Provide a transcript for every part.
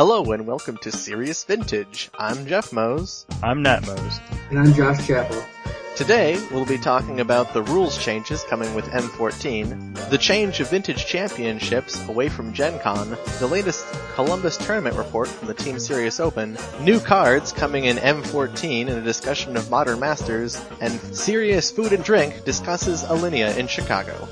Hello and welcome to Serious Vintage. I'm Jeff Mose. I'm Nat Mose. And I'm Josh Chappell. Today, we'll be talking about the rules changes coming with M14, the change of Vintage Championships away from Gen Con, the latest Columbus tournament report from the Team Serious Open, new cards coming in M14 and a discussion of Modern Masters, and Serious Food and Drink discusses Alinea in Chicago.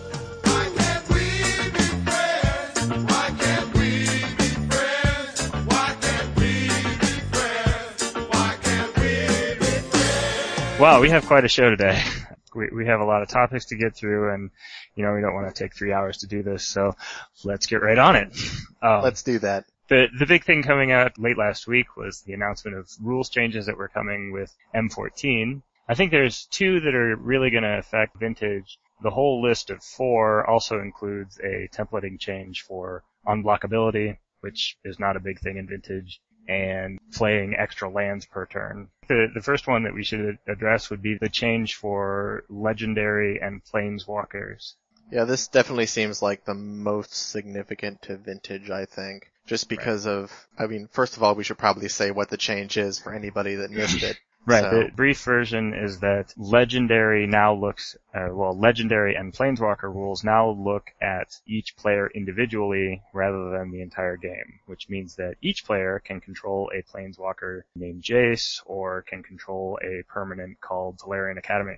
Wow, we have quite a show today. We, we have a lot of topics to get through and, you know, we don't want to take three hours to do this, so let's get right on it. Um, Let's do that. the, the big thing coming out late last week was the announcement of rules changes that were coming with M14. I think there's two that are really going to affect vintage. The whole list of four also includes a templating change for unblockability, which is not a big thing in vintage, and playing extra lands per turn. The, the first one that we should address would be the change for legendary and planeswalkers. Yeah, this definitely seems like the most significant to vintage, I think. Just because of, I mean, first of all, we should probably say what the change is for anybody that missed it. Right. So- The brief version is that legendary now looks, uh, well, legendary and planeswalker rules now look at each player individually rather than the entire game, which means that each player can control a planeswalker named Jace or can control a permanent called Tolarian Academy.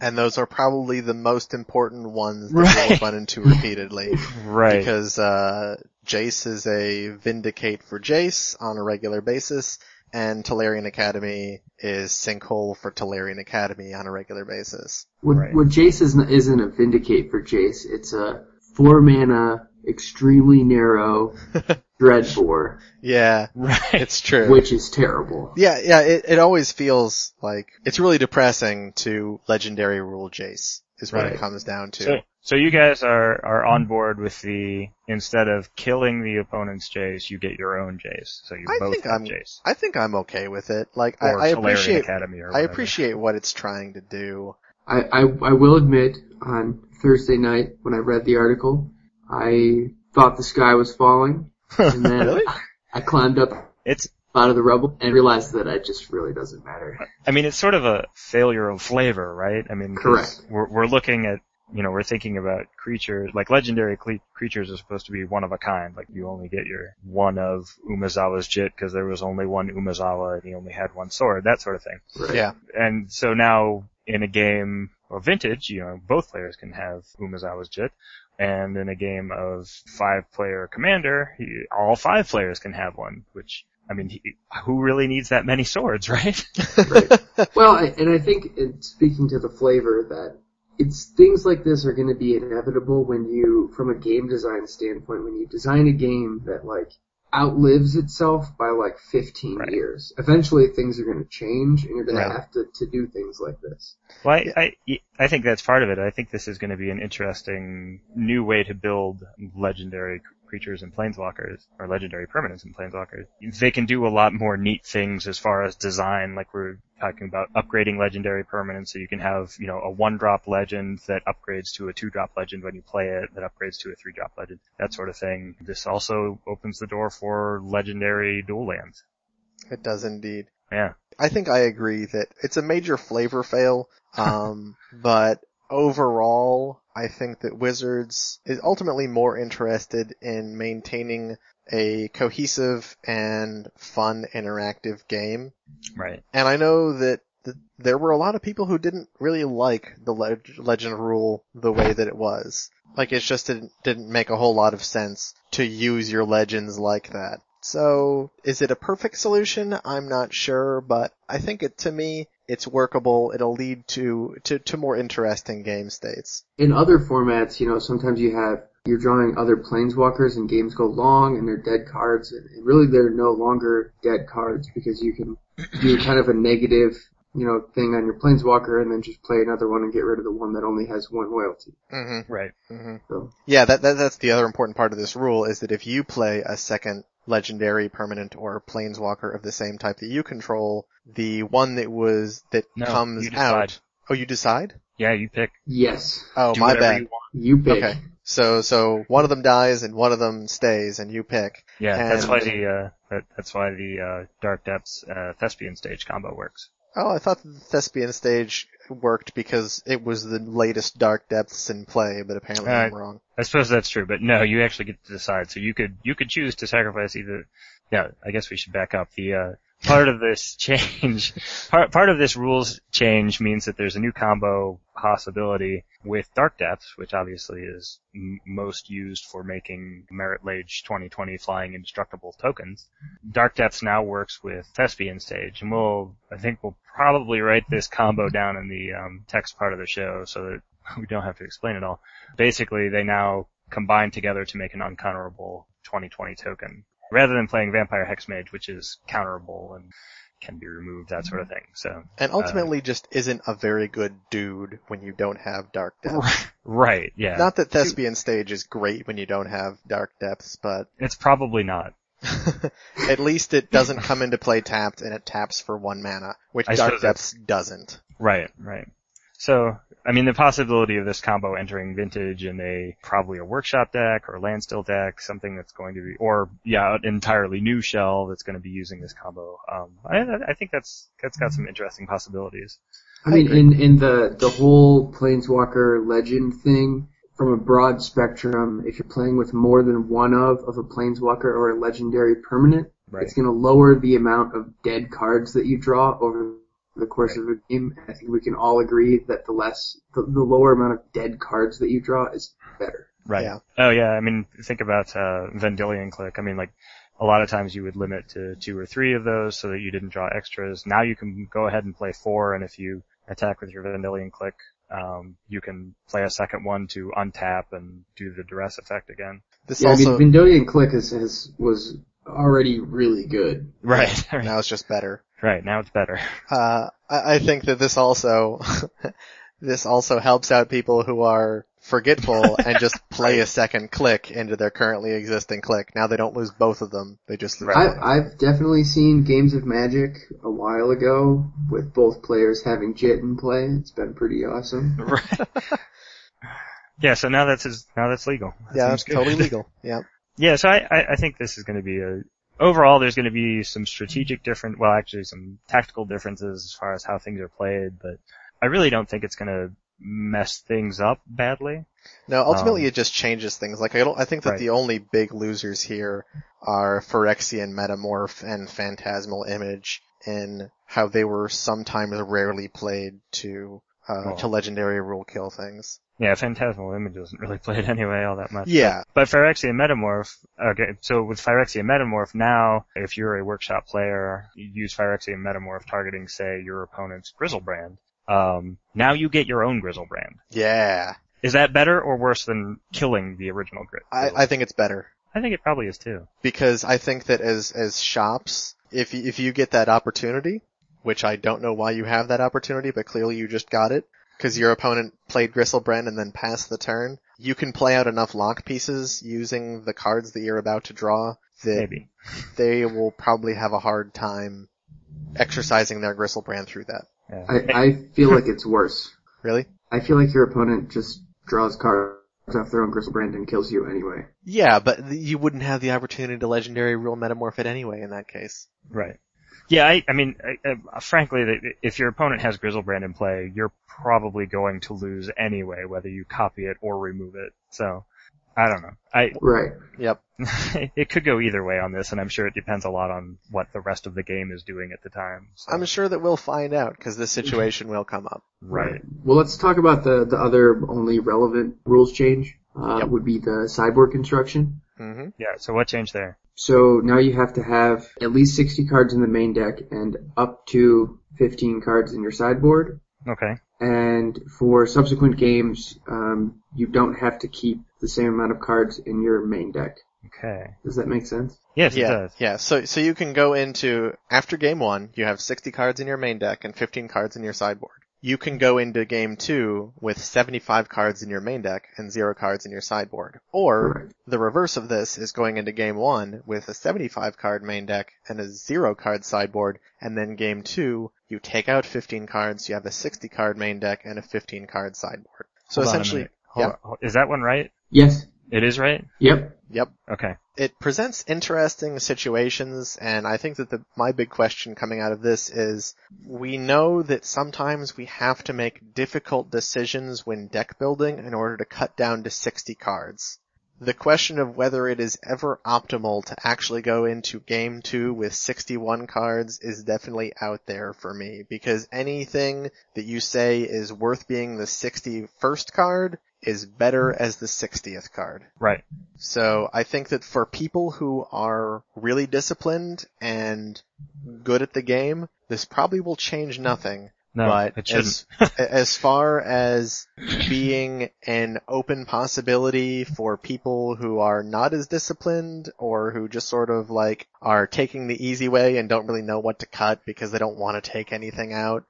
And those are probably the most important ones that Right. we'll run into repeatedly. Right. Because, uh, Jace is a Vindicate for Jace on a regular basis, and Tolarian Academy is Sinkhole for Tolarian Academy on a regular basis. What, Right. what Jace isn't, isn't a Vindicate for Jace. It's a four mana, extremely narrow Dreadbore, Yeah, right. it's true. which is terrible. yeah, yeah, it, it always feels like, it's really depressing to legendary rule Jace, is what Right. it comes down to. So, so you guys are, are on hmm. board with the, instead of killing the opponent's Jace, you get your own Jace. So you I both think have I'm, Jace. I think I'm okay with it. Like, I, Or I Tolarian appreciate, Academy or I appreciate what it's trying to do. I, I, I will admit, on Thursday night, when I read the article, I thought the sky was falling, and then Really? I climbed up It's, out of the rubble and realized that it just really doesn't matter. I mean, it's sort of a failure of flavor, right? I mean, Correct. We're, we're looking at, you know, we're thinking about creatures, like legendary cle- creatures are supposed to be one of a kind. Like you only get your one of Umezawa's Jitte because there was only one Umezawa and he only had one sword, that sort of thing. Right. Yeah. And so now in a game of vintage, you know, both players can have Umezawa's Jitte. And in a game of five player commander, he, all five players can have one, which, I mean, he, who really needs that many swords, right? Well, I, and I think, in speaking to the flavor, that it's things like this are going to be inevitable when you, from a game design standpoint, when you design a game that like outlives itself by like 15 Right. years. Eventually, things are going to change, and you're going Right. to have to to do things like this. Well, I, I, I think that's part of it. I think this is going to be an interesting new way to build legendary creatures and planeswalkers, or legendary permanents and planeswalkers. They can do a lot more neat things as far as design, like we're talking about upgrading legendary permanents so you can have, you know, a one drop legend that upgrades to a two drop legend when you play it, that upgrades to a three drop legend, that sort of thing. This also opens the door for legendary dual lands. It does indeed. Yeah. I think I agree that it's a major flavor fail, um, but overall, I think that Wizards is ultimately more interested in maintaining a cohesive and fun interactive game. Right. And I know that th- there were a lot of people who didn't really like the leg- Legend rule the way that it was. Like it just didn't, didn't make a whole lot of sense to use your legends like that. So, is it a perfect solution? I'm not sure, but I think it, to me, it's workable. It'll lead to, to, to more interesting game states. In other formats, you know, sometimes you have you're drawing other planeswalkers and games go long and they're dead cards and really they're no longer dead cards because you can do kind of a negative, you know, thing on your planeswalker and then just play another one and get rid of the one that only has one loyalty. Mm-hmm. Right. Mm-hmm. So Yeah, that, that that's the other important part of this rule is that if you play a second legendary permanent or planeswalker of the same type that you control, the one that was that No, comes you out. Oh, you decide? Yeah, you pick. yes, Oh, do my bad. you want. you pick. Okay. So, so one of them dies and one of them stays and you pick. Yeah, that's why the uh, that, that's why the uh, Dark Depths uh, Thespian stage combo works. Oh, I thought the Thespian stage worked because it was the latest Dark Depths in play, but apparently I'm Uh, wrong. I suppose that's true, but no, you actually get to decide. So you could you could choose to sacrifice either. Yeah, I guess we should back up. The uh, part of this change, part part of this rules change means that there's a new combo possibility with Dark Depths, which obviously is m- most used for making Marit Lage 2020 flying indestructible tokens. Dark Depths now works with Thespian Stage, and we'll I think we'll probably write this combo down in the um, text part of the show so that we don't have to explain it all basically they now combine together to make an uncounterable 2020 token. Rather than playing Vampire Hexmage, which is counterable and can be removed, that sort of thing. So, And uh, ultimately just isn't a very good dude when you don't have Dark Depths. right, yeah. Not that Thespian stage is great when you don't have Dark Depths, but it's probably not. at least it doesn't come into play tapped and it taps for one mana, which I Dark Depths doesn't. Right, right. So, I mean, the possibility of this combo entering Vintage in a, probably a workshop deck or landstill deck, something that's going to be, or, yeah, an entirely new shell that's going to be using this combo. Um, I, I think that's, that's got some interesting possibilities. I mean, in, in the, the whole Planeswalker legend thing, from a broad spectrum, if you're playing with more than one of, of a Planeswalker or a legendary permanent, Right. it's going to lower the amount of dead cards that you draw over the course of a game. I think we can all agree that the less, the, the lower amount of dead cards that you draw is better. Right. Yeah. Oh yeah, I mean, think about, uh, Vendilion Clique. I mean, like, a lot of times you would limit to two or three of those so that you didn't draw extras. Now you can go ahead and play four, and if you attack with your Vendilion Clique, um, you can play a second one to untap and do the duress effect again. This Yeah, also, I mean, Vendilion Clique is, is, was already really good. Right. now it's just better. Right. Now it's better. Uh, I, I think that this also, this also helps out people who are forgetful and just play a second Clique into their currently existing Clique. Now they don't lose both of them, they just lose Right. one. I, I've definitely seen games of Magic a while ago with both players having Jitte in play. It's been pretty awesome. Right. yeah. So now that's his, now that's legal. That Yeah, seems it's good. totally legal. Yeah. Yeah, so I, I, I think this is going to be a overall. There's going to be some strategic different, well, actually some tactical differences as far as how things are played, but I really don't think it's going to mess things up badly. No, ultimately Um, it just changes things. Like I don't, I think that Right. the only big losers here are Phyrexian Metamorph and Phantasmal Image in how they were sometimes rarely played to, uh, Oh. to legendary rule kill things. Yeah, Phantasmal Image doesn't really play it anyway all that much. Yeah. But Phyrexian Metamorph, okay, so with Phyrexian Metamorph now, if you're a workshop player, you use Phyrexian Metamorph targeting, say, your opponent's Griselbrand. Um, now you get your own Griselbrand. Yeah. Is that better or worse than killing the original Gri- I, I think it's better. I think it probably is too. because I think that as as shops, if you, if you get that opportunity, which I don't know why you have that opportunity, but clearly you just got it because your opponent played Griselbrand and then passed the turn, you can play out enough lock pieces using the cards that you're about to draw that Maybe. they will probably have a hard time exercising their Griselbrand through that. Yeah. I, I feel like it's worse. Really? I feel like your opponent just draws cards off their own Gristlebrand and kills you anyway. Yeah, but you wouldn't have the opportunity to legendary rule metamorph it anyway in that case. Right. Yeah, I, I mean, I, I, frankly, that if your opponent has Griselbrand in play, you're probably going to lose anyway, whether you copy it or remove it. So, I don't know. I, Right. Yep. it could go either way on this, and I'm sure it depends a lot on what the rest of the game is doing at the time. So. I'm sure that we'll find out because this situation will come up. right. Well, let's talk about the, the other only relevant rules change, uh, Yep. would be the sideboard construction. Mm-hmm. Yeah. So what changed there? So now you have to have at least 60 cards in the main deck and up to 15 cards in your sideboard. Okay. And for subsequent games, um, you don't have to keep the same amount of cards in your main deck. Okay. Does that make sense? Yes, it Yeah, does. yeah. So so you can go into after game one, you have 60 cards in your main deck and 15 cards in your sideboard. You can go into game two with 75 cards in your main deck and zero cards in your sideboard. Or the reverse of this is going into game one with a 75 card main deck and a zero card sideboard, and then game two you take out 15 cards, you have a 60 card main deck and a 15 card sideboard. So Hold essentially, yeah. Is that one right? Yes. It is right? Yep. Yep. Okay. It presents interesting situations, and I think that the, my big question coming out of this is, we know that sometimes we have to make difficult decisions when deck building in order to cut down to 60 cards. The question of whether it is ever optimal to actually go into game two with 61 cards is definitely out there for me, because anything that you say is worth being the 61st card is better mm-hmm. as the 60th card. Right. So I think that for people who are really disciplined and good at the game, this probably will change nothing. No, but as, as far as being an open possibility for people who are not as disciplined or who just sort of like are taking the easy way and don't really know what to cut because they don't want to take anything out,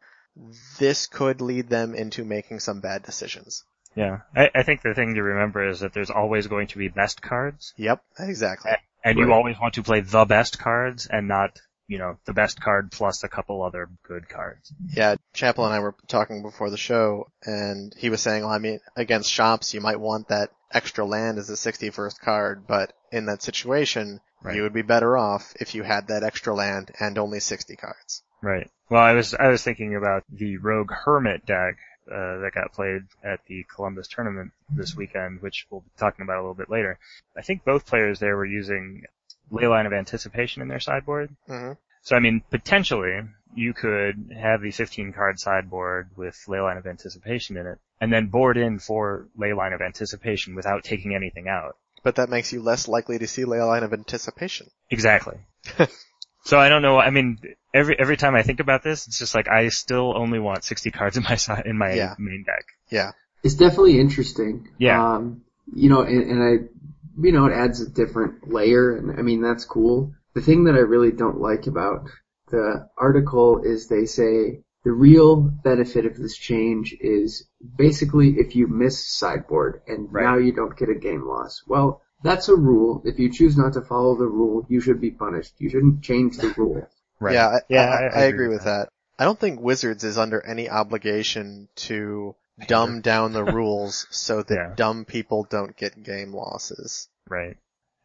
this could lead them into making some bad decisions. Yeah. I, I think the thing to remember is that there's always going to be best cards, Yep, exactly. and you Right. always want to play the best cards and not, you know, the best card plus a couple other good cards. Yeah, Chappell and I were talking before the show, and he was saying, well, I mean, against shops, you might want that extra land as the 61st card, but in that situation, Right. you would be better off if you had that extra land and only 60 cards. Right. Well, I was I was thinking about the Rogue Hermit deck uh, that got played at the Columbus tournament this weekend, which we'll be talking about a little bit later. I think both players there were using Leyline of Anticipation in their sideboard. hmm So I mean, potentially you could have the 15 card sideboard with Leyline of Anticipation in it, and then board in for Leyline of Anticipation without taking anything out. But that makes you less likely to see Leyline of Anticipation. Exactly. so I don't know. I mean, every every time I think about this, it's just like I still only want 60 cards in my in my Yeah. main deck. Yeah. It's definitely interesting. Yeah. Um, you know, and, and I, you know, it adds a different layer, and I mean that's cool. The thing that I really don't like about the article is they say the real benefit of this change is basically if you miss sideboard and Right. now you don't get a game loss. Well, that's a rule. If you choose not to follow the rule, you should be punished. You shouldn't change the rule. Right. Yeah, I, Yeah, I, I agree with that. I don't think Wizards is under any obligation to dumb down the rules so that Yeah. dumb people don't get game losses. Right.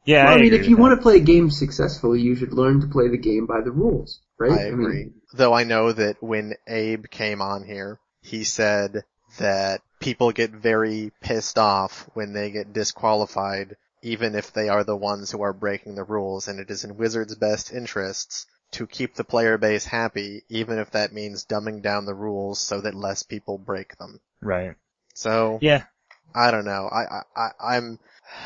Yeah. Well, I, mean, if with you that. want to play a game successfully, you should learn to play the game by the rules, right? I agree. Though I know that when Abe came on here, he said that people get very pissed off when they get disqualified, even if they are the ones who are breaking the rules, and it is in Wizards' best interests to keep the player base happy, even if that means dumbing down the rules so that less people break them. Right. So, Yeah. I don't know. I, I, I, I'm,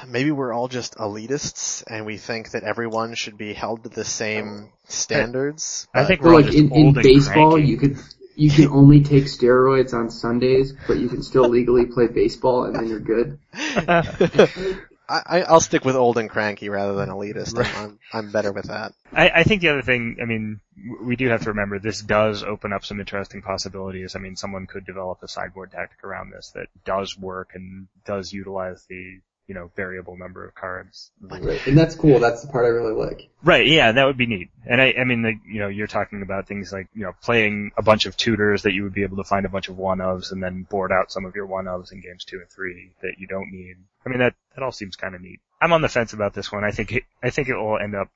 maybe we're all just elitists and we think that everyone should be held to the same standards. I but- think we're like in, in baseball, cranky. you could you can only take steroids on Sundays, but you can still legally play baseball, and then you're good. I, I, I'll stick with old and cranky rather than elitist. I'm, I'm, I'm better with that. I, I think the other thing, I mean, we do have to remember this does open up some interesting possibilities. I mean, someone could develop a sideboard tactic around this that does work and does utilize the, you know, variable number of cards. Right. And that's cool. That's the part I really like. Right, yeah, that would be neat. And I, I mean, the, you know, you're talking about things like, you know, playing a bunch of tutors that you would be able to find a bunch of one-ofs and then board out some of your one-ofs in games two and three that you don't need. I mean, that, that all seems kind of neat. I'm on the fence about this one. I think it, I think it will end up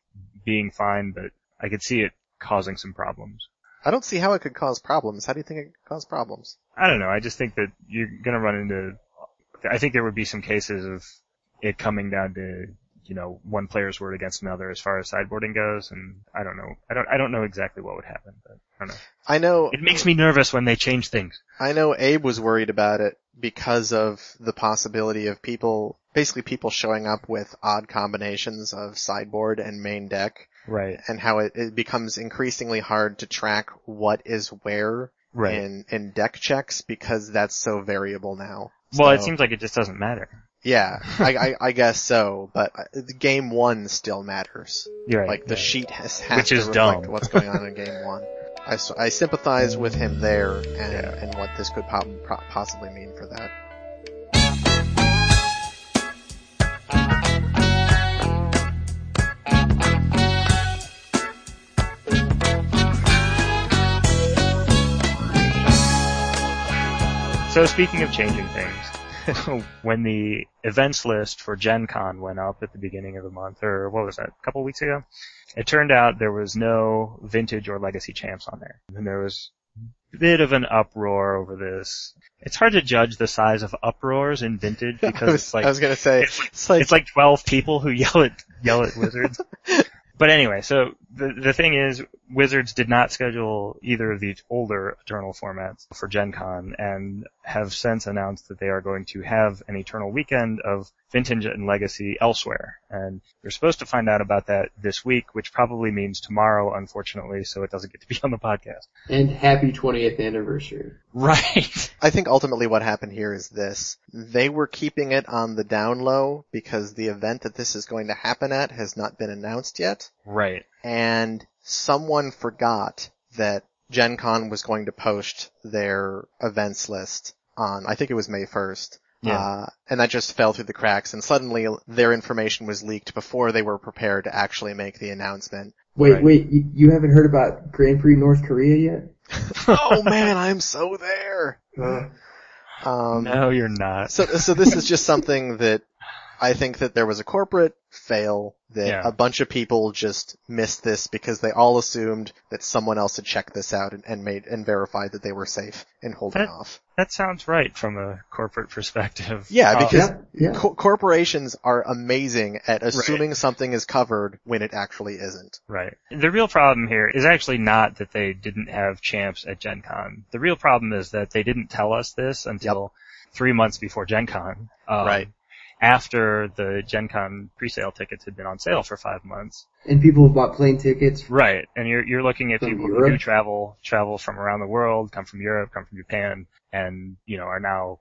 being fine, but I could see it causing some problems. I don't see how it could cause problems. How do you think it could cause problems? I don't know. I just think that you're gonna run into. I think there would be some cases of it coming down to you know one player's word against another as far as sideboarding goes, and I don't know. I don't. I don't know exactly what would happen, but I don't know. I know, It makes me nervous when they change things. I know Abe was worried about it because of the possibility of people, basically people showing up with odd combinations of sideboard and main deck Right. and how it, it becomes increasingly hard to track what is where Right. in, in deck checks because that's so variable now. well, it seems like it just doesn't matter. Yeah, I, I, I guess so, but uh, game one still matters. Right. Like the sheet has, has Which to is reflect dumb. what's going on in game one. I, I sympathize with him there and, Yeah. and what this could po- possibly mean for that. So speaking of changing things, when the events list for Gen Con went up at the beginning of the month, or what was that, a couple weeks ago, it turned out there was no vintage or legacy champs on there. And there was a bit of an uproar over this. It's hard to judge the size of uproars in vintage because was, it's like I was gonna say, it's like- it's like, it's like 12 people who yell at yell at Wizards. but anyway, so the the thing is, Wizards did not schedule either of the older Eternal formats for Gen Con and have since announced that they are going to have an Eternal weekend of Vintage and Legacy elsewhere. And you're supposed to find out about that this week, which probably means tomorrow, unfortunately, so it doesn't get to be on the podcast. And happy 20th anniversary. Right. I think ultimately what happened here is this. They were keeping it on the down low because the event that this is going to happen at has not been announced yet. Right. And someone forgot that Gen Con was going to post their events list on, I think it was May 1st. Yeah. Uh, and that just fell through the cracks and suddenly their information was leaked before they were prepared to actually make the announcement. Wait, Right. wait, you, you haven't heard about Grand Prix North Korea yet? oh man, I'm so there! Uh, Um, No, you're not. So, so this is just something that I think that there was a corporate fail that Yeah. a bunch of people just missed this because they all assumed that someone else had checked this out and, and made and verified that they were safe and holding That- off. That sounds right from a corporate perspective. Yeah, Uh, because yeah, yeah. co- corporations are amazing at assuming something is covered when it actually isn't. Right. The real problem here is actually not that they didn't have champs at Gen Con. The real problem is that they didn't tell us this until three months before Gen Con. Um, Right. After the Gen Con presale tickets had been on sale for five months. and people have bought plane tickets. Right. And you're, you're looking at people who do travel, travel from around the world, come from Europe, come from Japan, and, you know, are now,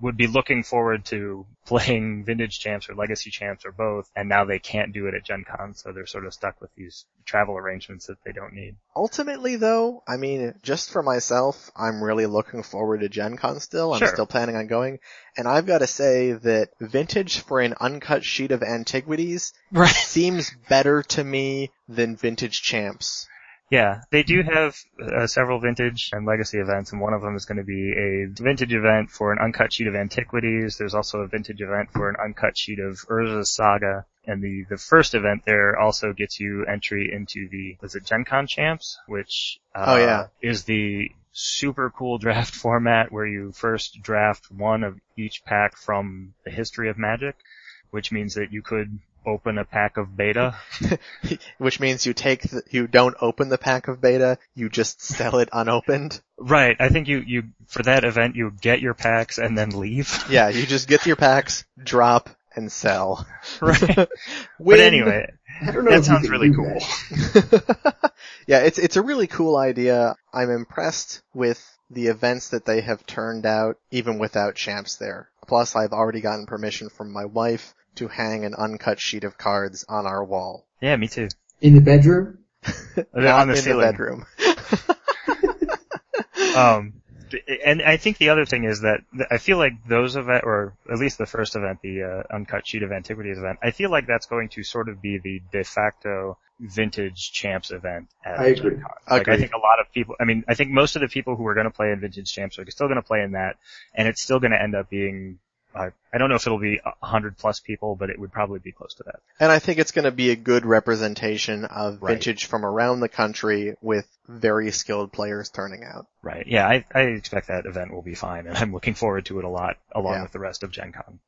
would be looking forward to playing vintage champs or legacy champs or both, and now they can't do it at Gen Con, so they're sort of stuck with these travel arrangements that they don't need. Ultimately though, I mean, just for myself, I'm really looking forward to Gen Con still. I'm Sure. still planning on going. And I've gotta say that vintage for an uncut sheet of antiquities Right. seems better to me than vintage champs. Yeah, they do have uh, several vintage and legacy events, and one of them is going to be a vintage event for an uncut sheet of antiquities. There's also a vintage event for an uncut sheet of Urza's Saga, and the the first event there also gets you entry into the was it Gen Con Champs, which uh, Oh, yeah. is the super cool draft format where you first draft one of each pack from the history of Magic, which means that you could open a pack of beta Which means you take the, you don't open the pack of beta, you just sell it unopened. Right. I think you, you, for that event, you get your packs and then leave. Yeah, you just get your packs, drop, and sell. right. but anyway, I don't know that sounds really cool. yeah, it's it's a really cool idea. I'm impressed with the events that they have turned out, even without champs there. Plus, I've already gotten permission from my wife to hang an uncut sheet of cards on our wall. Yeah, me too. In the bedroom? Not on the in ceiling. the bedroom. Um, and I think the other thing is that I feel like those event, or at least the first event, the uh, uncut sheet of antiquities event, I feel like that's going to sort of be the de facto vintage champs event at I agree. Con. Like I think a lot of people, I mean, I think most of the people who are going to play in vintage champs are still going to play in that, and it's still going to end up being. Uh, I don't know if it'll be a hundred plus people, but it would probably be close to that. And I think it's going to be a good representation of Right. vintage from around the country with very skilled players turning out. Right. Yeah, I, I expect that event will be fine, and I'm looking forward to it a lot, along Yeah. with the rest of Gen Con.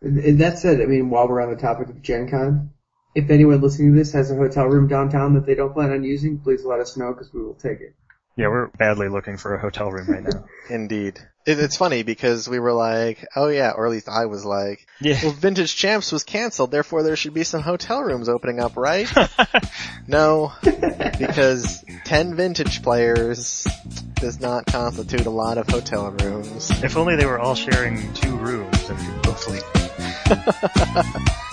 And and that said, I mean, while we're on the topic of Gen Con, if anyone listening to this has a hotel room downtown that they don't plan on using, please let us know because we will take it. Yeah, we're badly looking for a hotel room right now. Indeed. It, it's funny because we were like, oh yeah, or at least I was like, yeah. well, Vintage Champs was canceled, therefore there should be some hotel rooms opening up, right? no, because 10 vintage players does not constitute a lot of hotel rooms. if only they were all sharing two rooms and could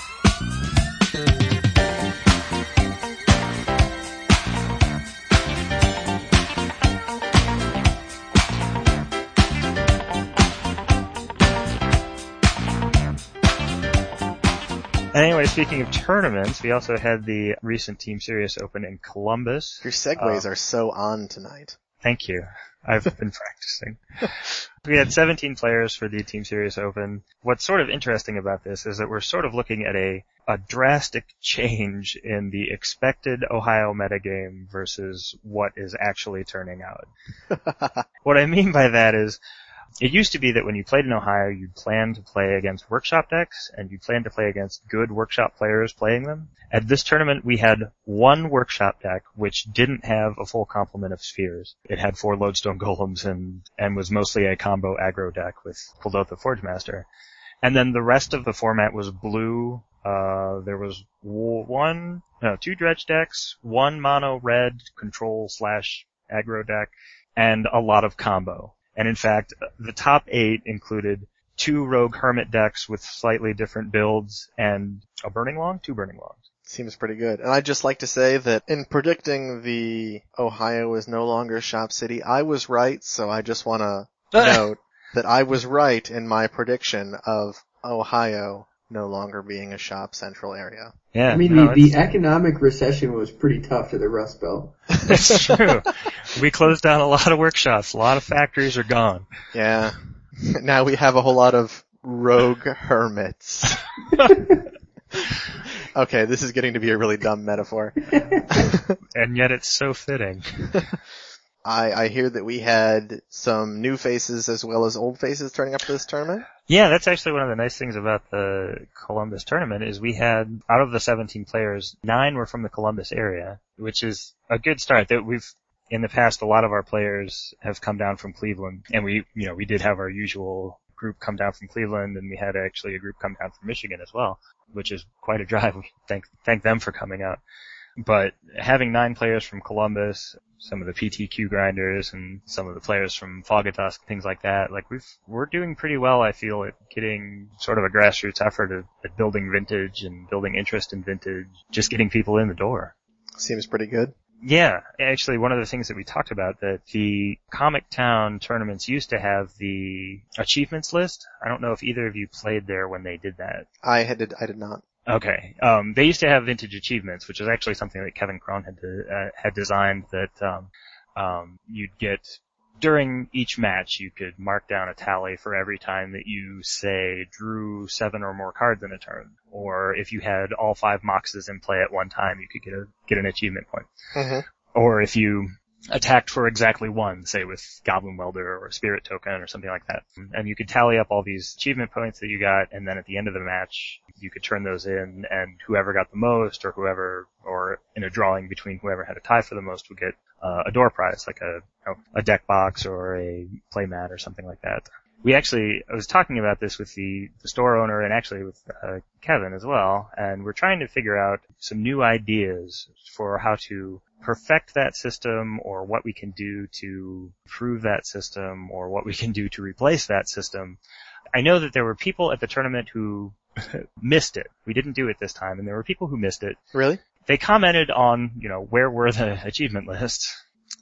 And anyway, speaking of tournaments, we also had the recent Team Series Open in Columbus. Your segues Uh, are so on tonight. Thank you. I've been practicing. We had 17 players for the Team Series Open. What's sort of interesting about this is that we're sort of looking at a, a drastic change in the expected Ohio metagame versus what is actually turning out. What I mean by that is, it used to be that when you played in Ohio, you'd plan to play against workshop decks, and you planned to play against good workshop players playing them. At this tournament, we had one workshop deck which didn't have a full complement of spheres. It had four lodestone golems and, and was mostly a combo aggro deck with Kuldotha Forge Master. And then the rest of the format was blue. Uh, there was one, no, two dredge decks, one mono red control slash aggro deck, and a lot of combo. And in fact, the top eight included two rogue hermit decks with slightly different builds and a burning long, two burning longs. Seems pretty good. And I'd just like to say that in predicting the Ohio is no longer Shop City, I was right, so I just want to note that I was right in my prediction of Ohio no longer being a shop central area. Yeah, I mean, no, the, the economic recession was pretty tough to the Rust Belt. That's true. we closed down a lot of workshops. A lot of factories are gone. Yeah. now we have a whole lot of rogue hermits. okay, this is getting to be a really dumb metaphor. And yet it's so fitting. I, I hear that we had some new faces as well as old faces turning up for this tournament. Yeah, that's actually one of the nice things about the Columbus tournament is we had out of the 17 players, nine were from the Columbus area, which is a good start. That we've in the past, a lot of our players have come down from Cleveland, and we, you know, we did have our usual group come down from Cleveland, and we had actually a group come down from Michigan as well, which is quite a drive. Thank thank them for coming out. But having nine players from Columbus, some of the PTQ grinders, and some of the players from Fogatusk, things like that, like we've we're doing pretty well. I feel at getting sort of a grassroots effort at, at building vintage and building interest in vintage, just getting people in the door. Seems pretty good. Yeah, actually, one of the things that we talked about that the Comic Town tournaments used to have the achievements list. I don't know if either of you played there when they did that. I had I did not. Okay. Um, they used to have vintage achievements, which is actually something that Kevin Cron had to, uh, had designed that um, um, you'd get during each match. You could mark down a tally for every time that you say drew seven or more cards in a turn, or if you had all five moxes in play at one time, you could get a get an achievement point. hmm Or if you attacked for exactly one, say with Goblin Welder or Spirit Token or something like that. And you could tally up all these achievement points that you got, and then at the end of the match, you could turn those in, and whoever got the most, or whoever, or in a drawing between whoever had a tie for the most would get uh, a door prize, like a, you know, a deck box or a playmat or something like that. We actually, I was talking about this with the, the store owner and actually with uh, Kevin as well, and we're trying to figure out some new ideas for how to perfect that system or what we can do to improve that system or what we can do to replace that system. I know that there were people at the tournament who missed it. We didn't do it this time and there were people who missed it. Really? They commented on, you know, where were the achievement lists,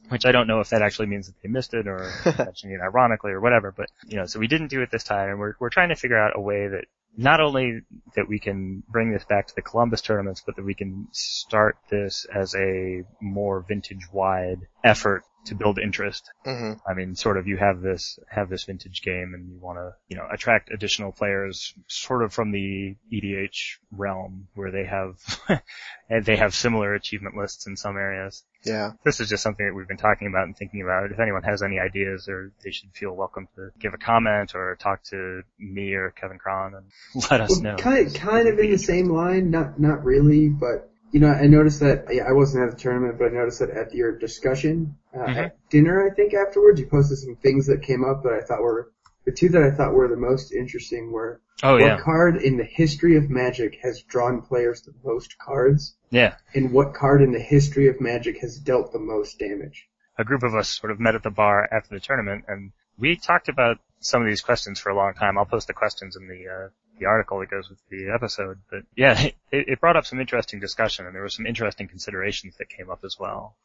which I don't know if that actually means that they missed it or mentioning it ironically or whatever, but you know, so we didn't do it this time and we're, we're trying to figure out a way that not only that we can bring this back to the Columbus tournaments, but that we can start this as a more vintage wide effort to build interest. hmm I mean, sort of you have this, have this vintage game and you want to, you know, attract additional players sort of from the EDH realm where they have, and they have similar achievement lists in some areas. Yeah. This is just something that we've been talking about and thinking about. If anyone has any ideas or they should feel welcome to give a comment or talk to me or Kevin Cron and let us know. Kind of, kind of in the same line, not not really, but you know, I noticed that yeah, I wasn't at the tournament, but I noticed that at your discussion uh, Mhm. at dinner, I think afterwards, you posted some things that came up that I thought were the two that I thought were the most interesting were Oh what yeah. card in the history of Magic has drawn players the most cards, Yeah. and what card in the history of Magic has dealt the most damage. a group of us sort of met at the bar after the tournament and we talked about some of these questions for a long time. I'll post the questions in the uh, the article that goes with the episode. But yeah, it, it brought up some interesting discussion and there were some interesting considerations that came up as well.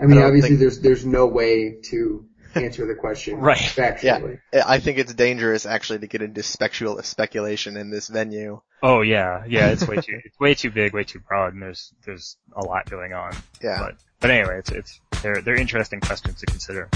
I mean, I obviously, think- there's there's no way to answer the question Right. factually. I think it's dangerous actually to get into specul- speculation in this venue. Oh yeah, yeah, it's way too it's way too big, way too broad, and there's there's a lot going on. Yeah. But but anyway, it's it's they're they're interesting questions to consider.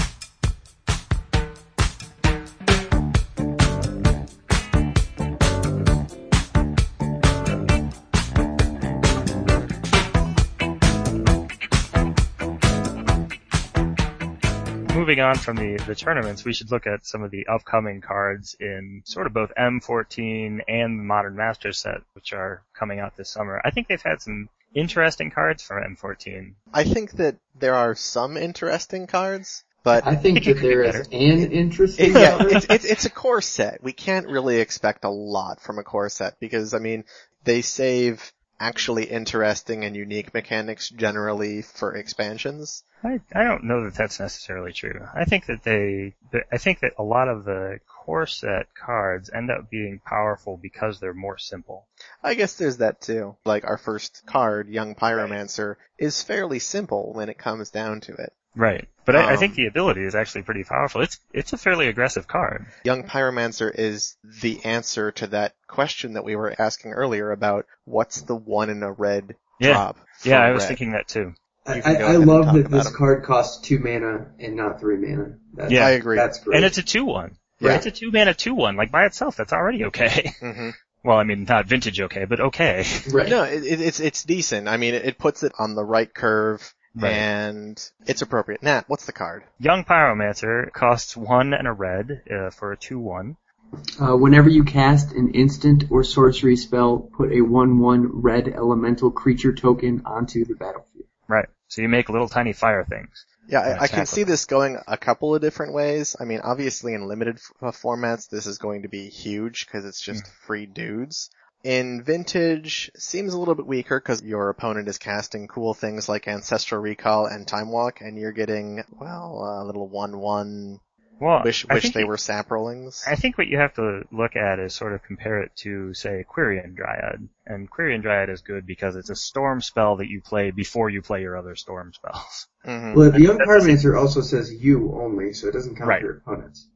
Moving on from the, the tournaments, we should look at some of the upcoming cards in sort of both M14 and the Modern Master set, which are coming out this summer. I think they've had some interesting cards for M14. I think that there are some interesting cards, but I think think that could be there is an interesting It- yeah, it's, it's it's a core set. We can't really expect a lot from a core set because I mean they save actually interesting and unique mechanics generally for expansions. I, I don't know that that's necessarily true. I think that they, I think that a lot of the core set cards end up being powerful because they're more simple. I guess there's that too. Like our first card, Young Pyromancer, is fairly simple when it comes down to it. Right. But I, I think Um, the ability is actually pretty powerful. It's, it's a fairly aggressive card. Young Pyromancer is the answer to that question that we were asking earlier about what's the one in a red Yeah. drop. for Yeah, I was red. thinking that too. I, You I love that this them. card costs two mana and not three mana. That's, Yeah. I agree. That's great. And it's a 2-1. Yeah. It's a 2 mana 2-1. Like by itself, that's already okay. hmm well, I mean, not vintage okay, but okay. right. No, it, it, it's it's decent. I mean, it, it puts it on the right curve, Right. and it's appropriate. Nat, what's the card? Young Pyromancer costs 1 and a red, uh, for a 2-1. Uh, whenever you cast an instant or sorcery spell, put a 1-1 red elemental creature token onto the battlefield. Right. So you make little tiny fire things. Yeah, I, I can exactly. see this going a couple of different ways. I mean, obviously in limited f- uh, formats, this is going to be huge because it's just free dudes. In vintage, seems a little bit weaker because your opponent is casting cool things like Ancestral Recall and Time Walk, and you're getting, well, a little 1-1, Well, wish, wish they you- were saprolings. I think what you have to look at is sort of compare it to, say, Quirion Dryad. And Quirion Dryad is good because it's a storm spell that you play before you play your other storm spells. hmm Well, the Young That- Pyromancer also says you only, so it doesn't count Right. your opponents.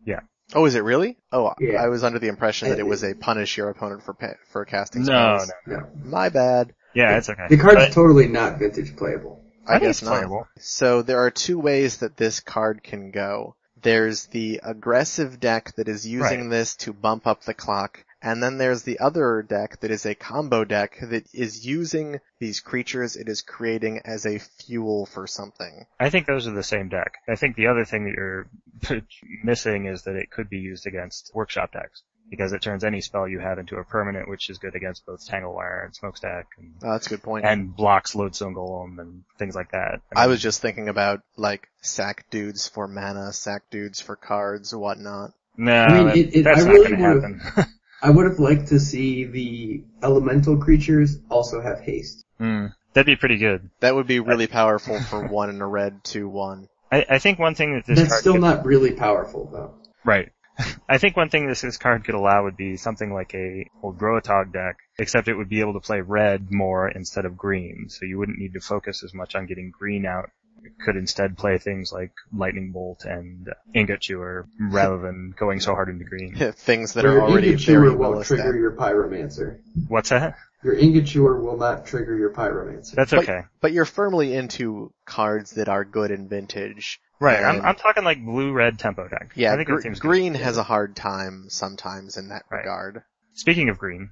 Oh, is it really? Oh, Yeah. I was under the impression that it was a punish your opponent for pa- for casting No, spells. no. No. no. My bad. Yeah, it's okay. The card's But totally not vintage playable. I, I guess it's not. playable. So there are two ways that this card can go. There's the aggressive deck that is using Right. this to bump up the clock, and then there's the other deck that is a combo deck that is using these creatures it is creating as a fuel for something. I think those are the same deck. I think the other thing that you're missing is that it could be used against workshop decks. Because it turns any spell you have into a permanent, which is good against both Tanglewire and Smokestack, and, Oh, that's a good point. and blocks Lodestone Golem and things like that. I was just thinking about like sack dudes for mana, sack dudes for cards, whatnot. no, I mean, that- it- it- that's I not really going to would've- happen. I would have liked to see the elemental creatures also have haste. Hmm. That'd be pretty good. That would be really powerful for one in a red, two one. I, I think one thing that this That's card still could, not really powerful though. right. I think one thing this, this card could allow would be something like a old Groatog deck, except it would be able to play red more instead of green, so you wouldn't need to focus as much on getting green out. It could instead play things like Lightning Bolt and Ingot Chewer rather than going so hard into green. Things that Your are already Ingot Chewer very won't well trigger established. your Pyromancer. What's that? Your Ingot Chewer will not trigger your Pyromancer. That's okay. But you're firmly into cards that are good in vintage. Right, I'm, I'm talking like blue-red tempo deck. Yeah, I think gr- that seems good. green has a hard time sometimes in that Right. regard. Speaking of green.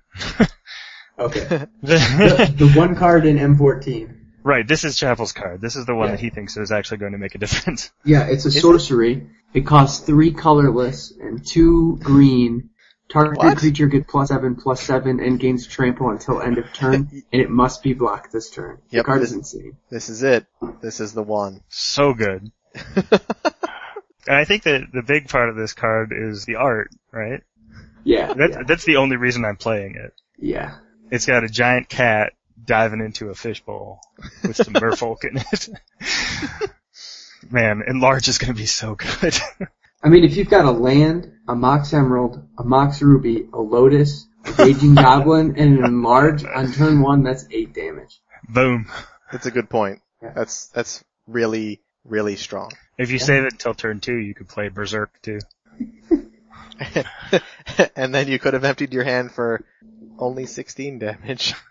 Okay. the, the one card in M14. Right, this is Chappell's card. This is the one Yeah. that he thinks is actually going to make a difference. Yeah, it's a it? sorcery. It costs three colorless and two green. Target What? creature gets plus seven, plus seven, and gains trample until end of turn, and it must be blocked this turn. Yep, the card this- is insane. This is it. This is the one. So good. And I think that the big part of this card is the art, right? Yeah, That's, yeah, that's the only reason I'm playing it. yeah. It's got a giant cat diving into a fishbowl with some merfolk in it. Man, enlarge is gonna be so good. I mean, if you've got a land, a Mox Emerald, a Mox Ruby, a Lotus, a Raging Goblin, and an Enlarge on turn one, that's eight damage. Boom. That's a good point. Yeah. That's that's really really strong. If you save it until turn two, you could play Berserk too. and then you could have emptied your hand for only 16 damage.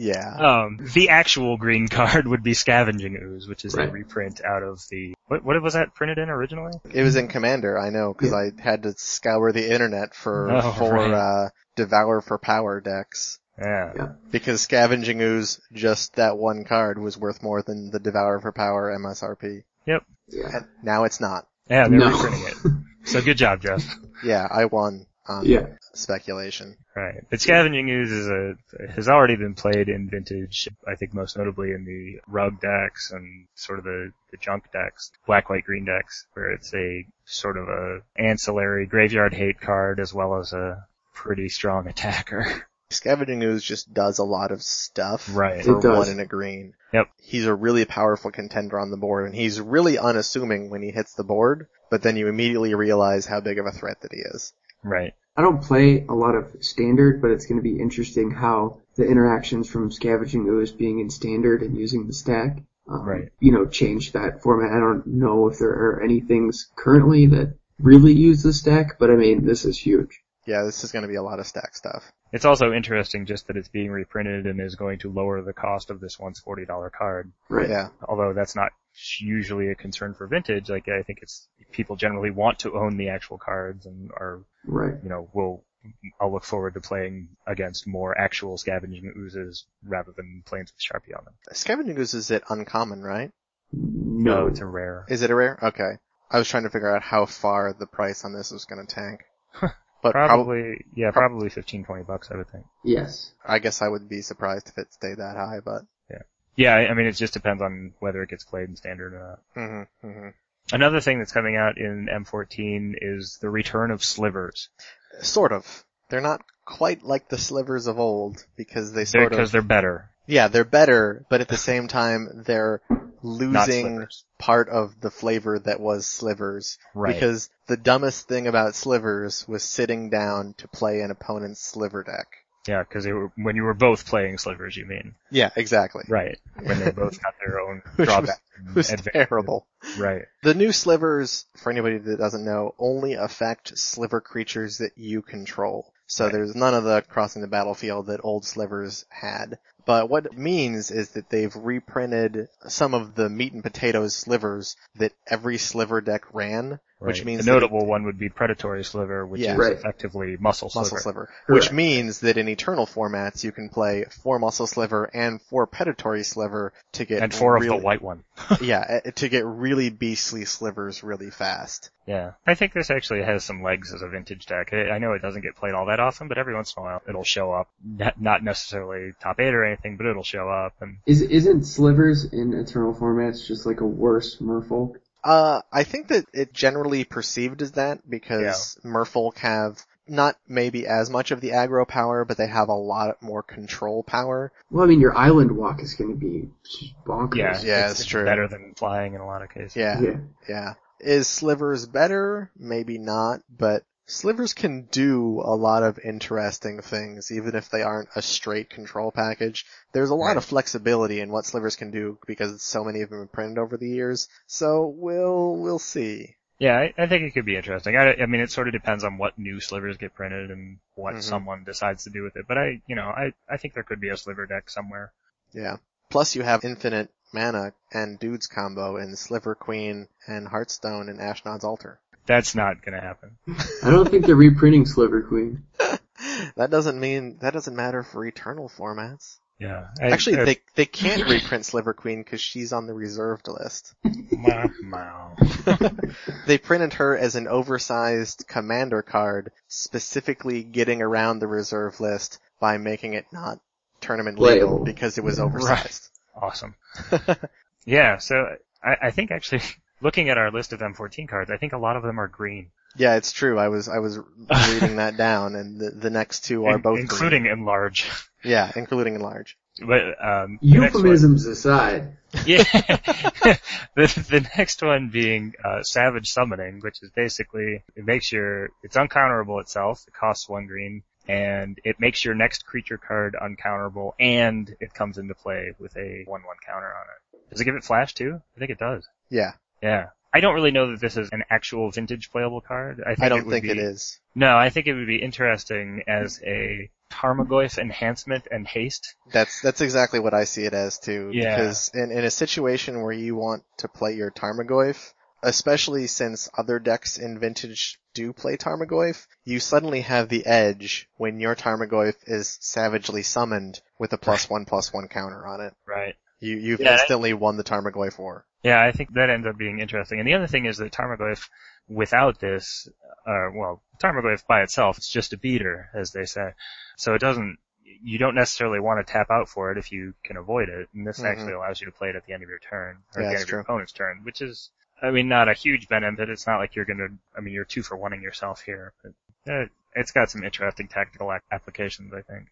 Yeah. Um, the actual green card would be Scavenging Ooze, which is Right. a reprint out of the what? What was that printed in originally? It was in Commander, I know, because I had to scour the internet for Oh, for right. uh, Devour for Power decks. Yeah. Yeah. Because Scavenging Ooze, just that one card, was worth more than the Devour for Power MSRP. Yeah. And now it's not. Yeah, they're No. reprinting it. So good job, Jeff. Yeah, I won on Yeah. Speculation. Right. But Scavenging Ooze is a, has already been played in Vintage, I think most notably in the rug decks and sort of the, the junk decks, black, white, green decks, where it's a sort of a ancillary graveyard hate card as well as a pretty strong attacker. Scavenging Ooze just does a lot of stuff Right. for It does. one and a green. Yep. He's a really powerful contender on the board, and he's really unassuming when he hits the board, but then you immediately realize how big of a threat that he is. Right. I don't play a lot of standard, but it's going to be interesting how the interactions from scavenging ooze being in standard and using the stack, um, Right. you know, change that format. I don't know if there are any things currently that really use the stack, but I mean, this is huge. Yeah, this is going to be a lot of stack stuff. It's also interesting just that it's being reprinted and is going to lower the cost of this once $40 card. Right. Yeah. Although that's not usually a concern for vintage. Like I think it's, people generally want to own the actual cards and are Right. you know, will I'll look forward to playing against more actual scavenging oozes rather than Plains with Sharpie on them. Scavenging Ooze is it uncommon, right? No. it's a rare. Is it a rare? Okay. I was trying to figure out how far the price on this was going to tank. But probably, Probably, yeah, probably 15, 20 bucks, I would think. yes. I guess I would be surprised if it stayed that high, but. Yeah, I I mean, it just depends on whether it gets played in standard or not. hmm hmm Another thing that's coming out in M14 is the return of slivers. Sort of. They're not quite like the slivers of old because they They're, sort because of. they're better, Yeah, they're better, but at the same time, they're losing part of the flavor that was slivers. Right. Because the dumbest thing about slivers was sitting down to play an opponent's sliver deck. yeah, because when you were both playing slivers, you mean. Yeah, exactly. Right. When they both got their own Which was- drawbacks. and It was terrible. Right. The new slivers, for anybody that doesn't know, only affect sliver creatures that you control. So Right. there's none of the crossing the battlefield that old slivers had. But what it means is that they've reprinted some of the meat and potatoes slivers that every sliver deck ran, which Right. means the that notable one would be predatory sliver, which Yeah. is Right. effectively muscle sliver. muscle sliver, which Correct. means that in eternal formats you can play four muscle sliver and four predatory sliver to get and four really, of the white one. yeah, eh, to get really beastly slivers really fast. Yeah. I think this actually has some legs as a vintage deck. I I know it doesn't get played all that often, but every once in a while it'll show up. Not not necessarily top eight or anything, but it'll show up. And Is, isn't slivers in eternal formats just like a worse merfolk? Uh, I think that it generally perceived as that because Merfolk have not maybe as much of the aggro power, but they have a lot more control power. Well, I mean, your island walk is going to be bonkers. yeah, Yeah, it's true. better than flying in a lot of cases. Yeah, Yeah. yeah. Is Slivers better? Maybe not, but Slivers can do a lot of interesting things, even if they aren't a straight control package. There's a lot Right. of flexibility in what Slivers can do because so many of them have been printed over the years. So we'll, we'll see. Yeah, I, I think it could be interesting. I, I mean, it sort of depends on what new slivers get printed and what Mhm. someone decides to do with it. But I, you know, I, I think there could be a sliver deck somewhere. Yeah. Plus you have infinite mana and dudes combo in Sliver Queen and Hearthstone and Ashnod's Altar. That's not gonna happen. I don't think they're reprinting Sliver Queen. that doesn't mean, that doesn't matter for eternal formats. Yeah. I- Actually, I- they, they can't reprint Sliver Queen because she's on the reserved list. Meow, meow. They printed her as an oversized commander card, specifically getting around the reserve list by making it not tournament legal Playable. because it was oversized. Awesome. Yeah, so I, I think actually, looking at our list of M14 cards, I think a lot of them are green. yeah, it's true. I was I was reading that down, and the, the next two are In- both including green. enlarge. Yeah, including enlarge. But um, the next one- Euphemisms aside, Yeah. the, the next one being uh, Savage Summoning, which is basically it makes your it's uncounterable itself. It costs one green, and it makes your next creature card uncounterable, and it comes into play with a one-one counter on it. Does it give it flash too? I think it does. Yeah. Yeah. I don't really know that this is an actual vintage playable card. I, think I don't it would think be, it is. No, I think it would be interesting as a Tarmogoyf enhancement and haste. That's that's exactly what I see it as too. Yeah. Because in, in a situation where you want to play your Tarmogoyf, especially since other decks in Vintage do play Tarmogoyf, you suddenly have the edge when your Tarmogoyf is savagely summoned with a plus one plus one counter on it. Right. You you've Yeah, that- instantly won the Tarmogoyf war. Yeah, I think that ends up being interesting. And the other thing is that Tarmogoyf, without this, uh, well, Tarmogoyf by itself, it's just a beater, as they say. So it doesn't, you don't necessarily want to tap out for it if you can avoid it. And this Mhm. actually allows you to play it at the end of your turn, or Yeah, at the end of your true. opponent's turn, which is, I mean, not a huge benefit. It's not like you're gonna, I mean, you're two for oneing yourself here. But, uh, it's got some interesting tactical applications, I think.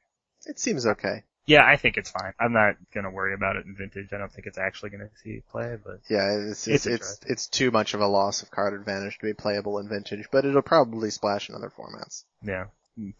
It seems okay. Yeah, I think it's fine. I'm not gonna worry about it in vintage. I don't think it's actually gonna see play, but Yeah, it's It's it's it's, too much of a loss of card advantage to be playable in Vintage, but it'll probably splash in other formats. Yeah.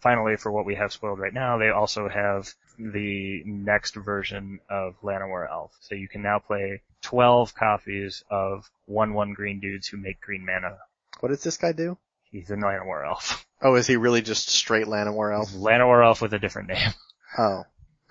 Finally, for what we have spoiled right now, they also have the next version of Llanowar Elf. So you can now play 12 copies of 1-1 green dudes who make green mana. What does this guy do? He's a Llanowar Elf. Oh, is he really just straight Llanowar Elf? Llanowar Elf with a different name. Oh,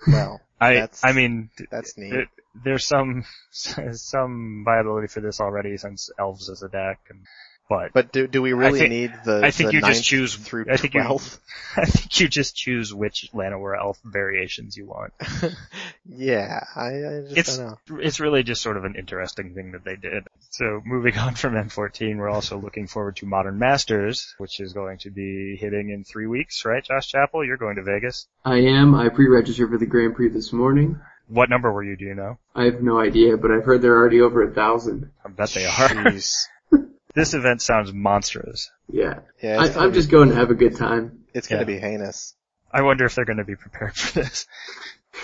well, I, That's- I mean, that's neat. th- there's some, some viability for this already since Elves is a deck and, but But do do we really think- need the I think the you just ninth choose- through I think you- I think you just choose which Llanowar Elf variations you want. yeah, I, I just It's don't know. it's really just sort of an interesting thing that they did. So moving on from M14, we're also looking forward to Modern Masters, which is going to be hitting in three weeks, right, Josh Chappell? You're going to Vegas. I am. I pre-registered for the Grand Prix this morning. What number were you? Do you know? I have no idea, but I've heard they're already over a thousand. I bet they are. Jeez. this event sounds monstrous. Yeah. Yeah, I, I'm be, just going to have a good time. it's gonna yeah. be heinous. I wonder if they're going to be prepared for this.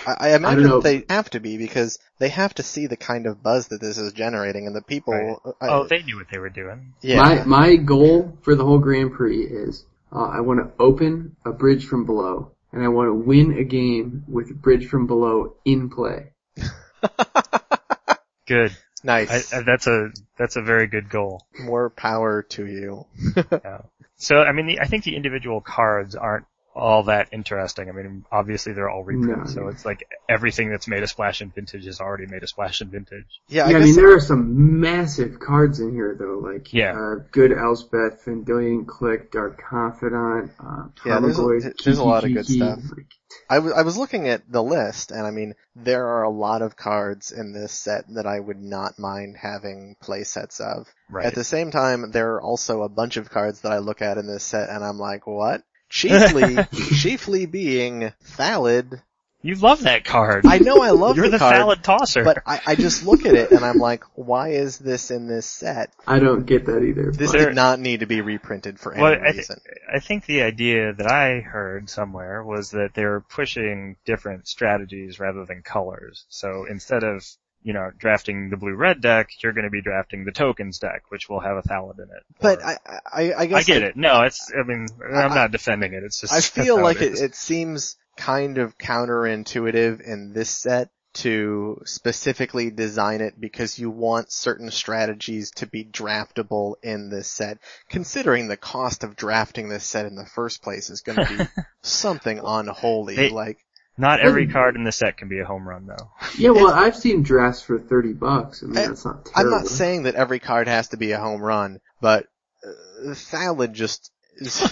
I, I imagine know. they have to be because they have to see the kind of buzz that this is generating, and the people. Right. I- oh, they knew what they were doing. yeah. My my goal for the whole Grand Prix is uh, I want to open a bridge from below, and I want to win a game with a bridge from below in play. Good. Nice. I, I, that's a that's a very good goal. More power to you. Yeah. So I mean, the, I think the individual cards aren't all that interesting. I mean, obviously they're all reprints, No. so it's like everything that's made a splash in vintage is already made a splash in vintage. Yeah, yeah, I, I guess mean there are some massive cards in here though, like Yeah. uh, Good Elspeth, Vendilion Clique, Dark Confidant, uh, Yeah, there's a- Tarmogoyf, there's a lot of good Kiki, stuff. like, I was I was looking at the list, and I mean, there are a lot of cards in this set that I would not mind having play sets of. Right. At the same time, there are also a bunch of cards that I look at in this set, and I'm like, what? Chiefly, chiefly being Thallid. you love that card. I know I love You're the, the, card, salad tosser. but I, I just look at it and I'm like, why is this in this set? I don't get that either. This but- There- did not need to be reprinted for any Well, I thi- reason. I think the idea that I heard somewhere was that they're pushing different strategies rather than colors. So instead of you know drafting the blue-red deck, you're going to be drafting the tokens deck, which will have a Thallid in it. But Or- I, I, I guess I get I- it. No, it's. I mean, I'm I- not defending it. It's just. I feel like it, is. it seems kind of counterintuitive in this set to specifically design it because you want certain strategies to be draftable in this set. Considering the cost of drafting this set in the first place is going to be something unholy. They- like, Not every card in the set can be a home run, though. yeah, well, I've seen drafts for thirty bucks. I mean, I- that's not I'm not saying that every card has to be a home run, but uh, Thallid just is,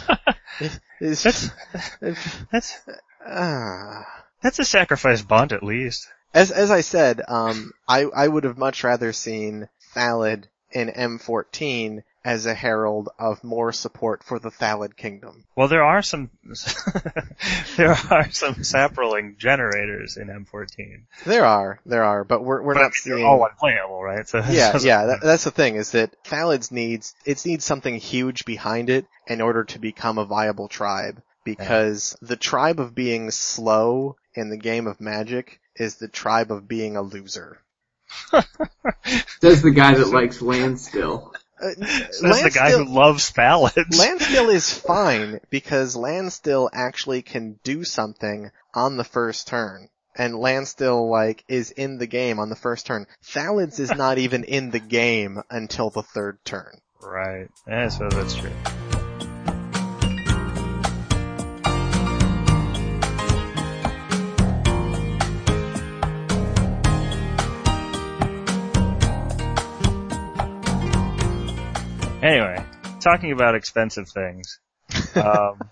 is, That's that's ah. that's a sacrifice bunt at least. As as I said, um, I I would have much rather seen Thallid in M14 as a herald of more support for the Thallid Kingdom. Well, there are some there are some saproling generators in M14. There are, there are, but we're we're But I not mean, they're seeing. all unplayable, right? So yeah, yeah. That, that's the thing is that Thallid's needs it needs something huge behind it in order to become a viable tribe. Because the tribe of being slow in the game of Magic is the tribe of being a loser. Says the guy that likes Landstill. Uh, That's the guy who loves ballads. Landstill is fine because Landstill actually can do something on the first turn. and Landstill like is in the game on the first turn. Thallids is not even in the game until the third turn. Right. Yeah, I suppose that's true. Anyway, talking about expensive things. Um,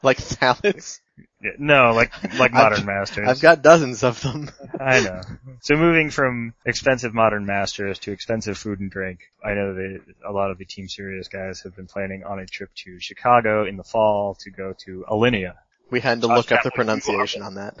Like Thallids. yeah, no, like like I've- modern masters. I've got dozens of them. I know. So moving from expensive modern masters to expensive food and drink, I know that a lot of the Team Serious guys have been planning on a trip to Chicago in the fall to go to Alinea. We had to Josh look up the pronunciation on that.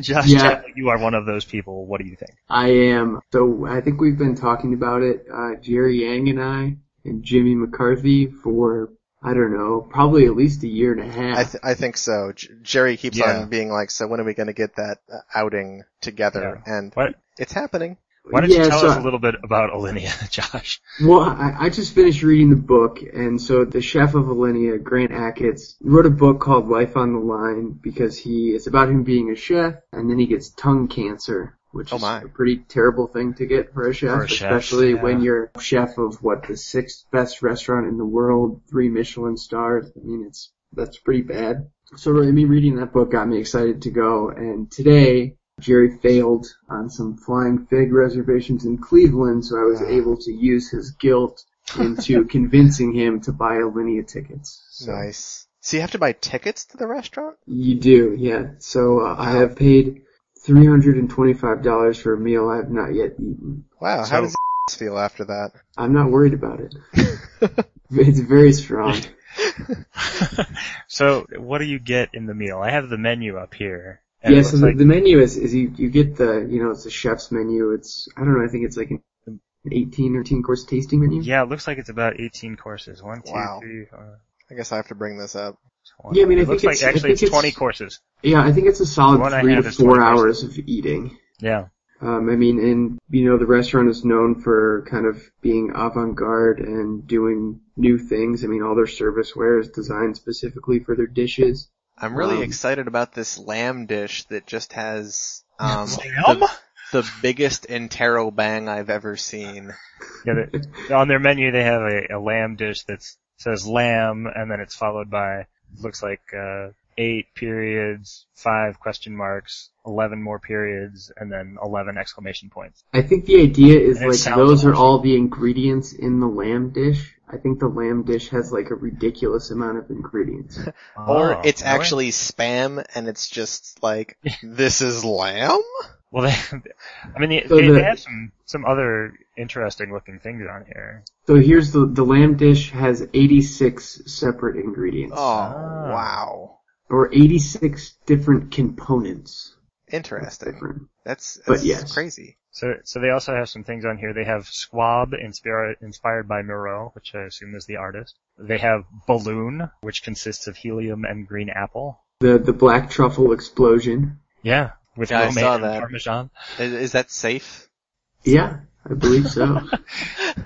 Josh, Yeah. Chadwick, you are one of those people. What do you think? I am. So I think we've been talking about it, uh, Jerry Yang and I and Jimmy McCarthy for, I don't know, probably at least a year and a half. I, th- I think so. J- Jerry keeps Yeah. on being like, so when are we going to get that uh, outing together? And What? it's happening. Why don't Yeah, you tell so- us a little bit about Alinea, Josh? Well, I, I just finished reading the book, and so the chef of Alinea, Grant Achatz, wrote a book called Life on the Line because he it's about him being a chef, and then he gets tongue cancer, which Oh is my. a pretty terrible thing to get for a chef, For a chef, especially yeah. when you're chef of what the sixth best restaurant in the world, three Michelin stars. I mean, it's that's pretty bad. So really, me reading that book got me excited to go, and today. Jerry failed on some flying fig reservations in Cleveland, so I was Ah. able to use his guilt into convincing him to buy Alinea tickets. So Nice. So you have to buy tickets to the restaurant? You do, yeah. So uh, I have paid three hundred and twenty-five dollars for a meal I have not yet eaten. Wow. So- how does it feel after that? I'm not worried about it. It's very strong. so, what do you get in the meal? I have the menu up here. and yeah, so the, like- the menu is, is you, you get the, you know, it's a chef's menu. It's, I don't know, I think it's like an 18 or 18 course tasting menu. yeah, it looks like it's about 18 courses. One, two, Wow. three, four, I guess I have to bring this up. 20. Yeah, I mean, I it looks think like it's- I actually think it's 20 courses. Yeah, I think it's a solid The one I three to four 20 hours of eating. Yeah. Um, I mean, and you know, the restaurant is known for kind of being avant-garde and doing new things. I mean, all their serviceware is designed specifically for their dishes. I'm really Um, excited about this lamb dish that just has um, Lamb? the, the biggest interrobang I've ever seen. Yeah, they, on their menu they have a, a lamb dish that says lamb, and then it's followed by looks like uh, eight periods, five question marks, eleven more periods, and then eleven exclamation points. I think the idea is And like sounds those are all the ingredients in the lamb dish. I think the lamb dish has like a ridiculous amount of ingredients. Or Oh, it's really? actually spam and it's just like, this is lamb? Well. They, I mean, they, So they, the- they have some some other interesting looking things on here. So here's the the lamb dish has 86 separate ingredients Oh, Ah. wow. or 86 different components. That's Interesting. different. That's, But that's yes. crazy. So, so they also have some things on here. They have Squab, inspired inspired by Moreau, which I assume is the artist. They have Balloon, which consists of helium and green apple. The the black truffle explosion. Yeah, with Yeah, I romaine saw and that. parmesan. Is, is that safe? Yeah, I believe so.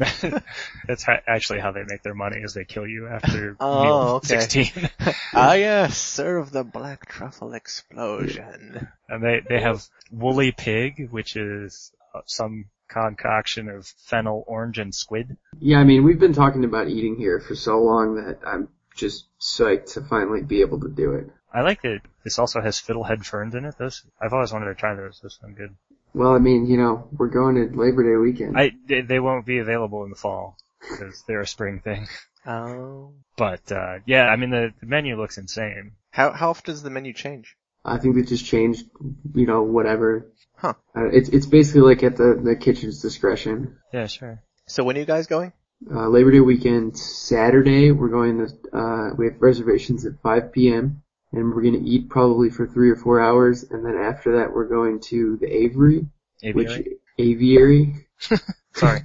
That's how, actually how they make their money is they kill you after Oh, meal okay. 16. ah yes, serve the black truffle explosion. and they, they have Woolly Pig, which is uh, some concoction of fennel, orange, and squid. yeah, I mean we've been talking about eating here for so long that I'm just psyched to finally be able to do it. I like that this also has fiddlehead ferns in it. Those, I've always wanted to try those. Those sound good. Well, I mean, you know, we're going to Labor Day weekend. I, they, they won't be available in the fall because they're a spring thing. Oh. But, uh, yeah, I mean the, the menu looks insane. How, how often does the menu change? I think they just changed, you know, whatever. Huh. Uh, it's it's basically like at the the kitchen's discretion. Yeah, sure. So when are you guys going? Uh, Labor Day weekend, Saturday, we're going to, uh, we have reservations at 5 p.m. and we're going to eat probably for three or four hours and then after that we're going to the Avery, which, Aviary? Aviary, Sorry.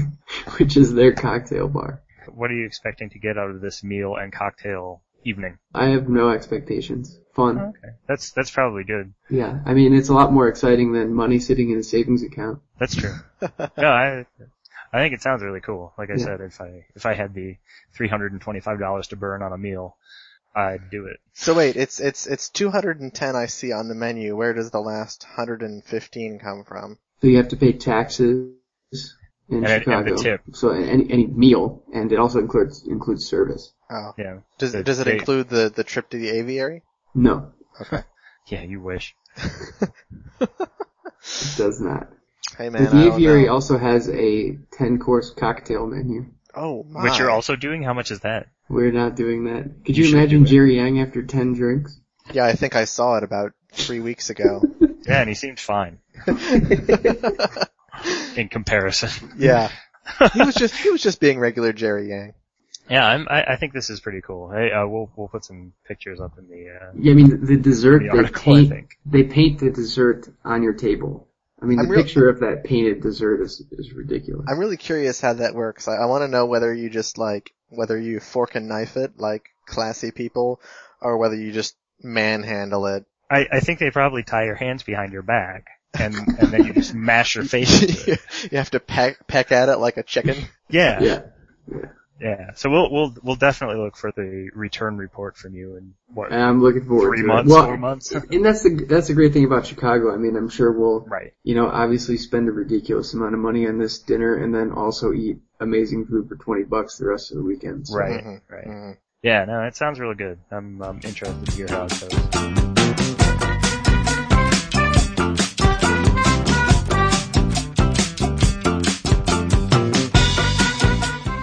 which is their cocktail bar. What are you expecting to get out of this meal and cocktail evening? I have no expectations. Fun. Oh, okay. That's, that's probably good. Yeah, I mean, it's a lot more exciting than money sitting in a savings account. That's true. no, I, I think it sounds really cool. Like I Yeah. said, if I, if I had the $325 to burn on a meal, I'd do it. So wait, it's it's it's 210 I see on the menu. Where does the last 115 come from? So you have to pay taxes in And- and the Chicago. tip. So any any meal, and it also includes includes service. Oh, Yeah. does The does it date. include the the trip to the aviary? No, Okay. Yeah, you wish. it does not. Hey man, the I aviary also has a ten course cocktail menu. Oh my. Which you're also doing? How much is that? We're not doing that. Could You you, imagine. Jerry Yang after ten drinks? Yeah, I think I saw it about three weeks ago. Yeah, and he seemed fine in comparison. yeah. He was just he was just being regular Jerry Yang. Yeah, I'm, I, I think this is pretty cool. Hey, uh, we'll we'll put some pictures up in the. Uh, Yeah, I mean the dessert The they article, I paint think. they paint the dessert on your table. I mean the I'm real- picture of that painted dessert is is ridiculous. I'm really curious how that works. I, I want to know whether you just like whether you fork and knife it like classy people, or whether you just manhandle it. I, I think they probably tie your hands behind your back, and and then you just mash your face into it. you have to peck peck at it like a chicken. Yeah, yeah. yeah. Yeah, so we'll we'll we'll definitely look for the return report from you in what And I'm looking forward three to months, it. Well, four months. and that's the that's the great thing about Chicago. I mean, I'm sure we'll right. you know obviously spend a ridiculous amount of money on this dinner and then also eat amazing food for 20 bucks the rest of the weekend. So Right. Mhm, Right. mhm. Yeah. No, it sounds really good. I'm I'm interested to hear how it goes.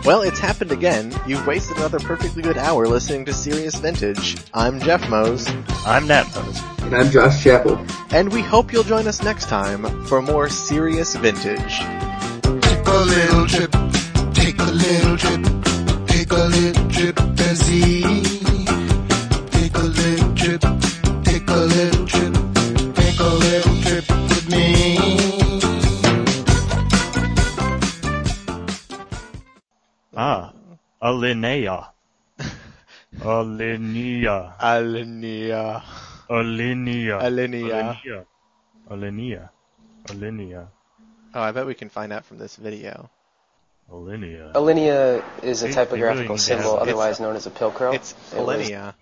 Well, it's happened again. You've wasted another perfectly good hour listening to Serious Vintage. I'm Jeff Mose, I'm Nat Mose. And I'm Josh Chappell. and we hope you'll join us next time for more Serious Vintage. Take a little trip, take a little trip, take a little trip and see. Alinea. Alinea. Alinea. Alinea. Alinea. Alinea. Alinea. Oh, I bet we can find out from this video. Alinea. Alinea is a They- they typographical really symbol, have- otherwise known as a pilcrow. It's Alinea.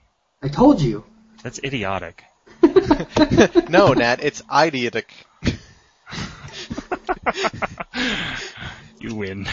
I told you. That's idiotic. no, Nat, it's idiotic. you win.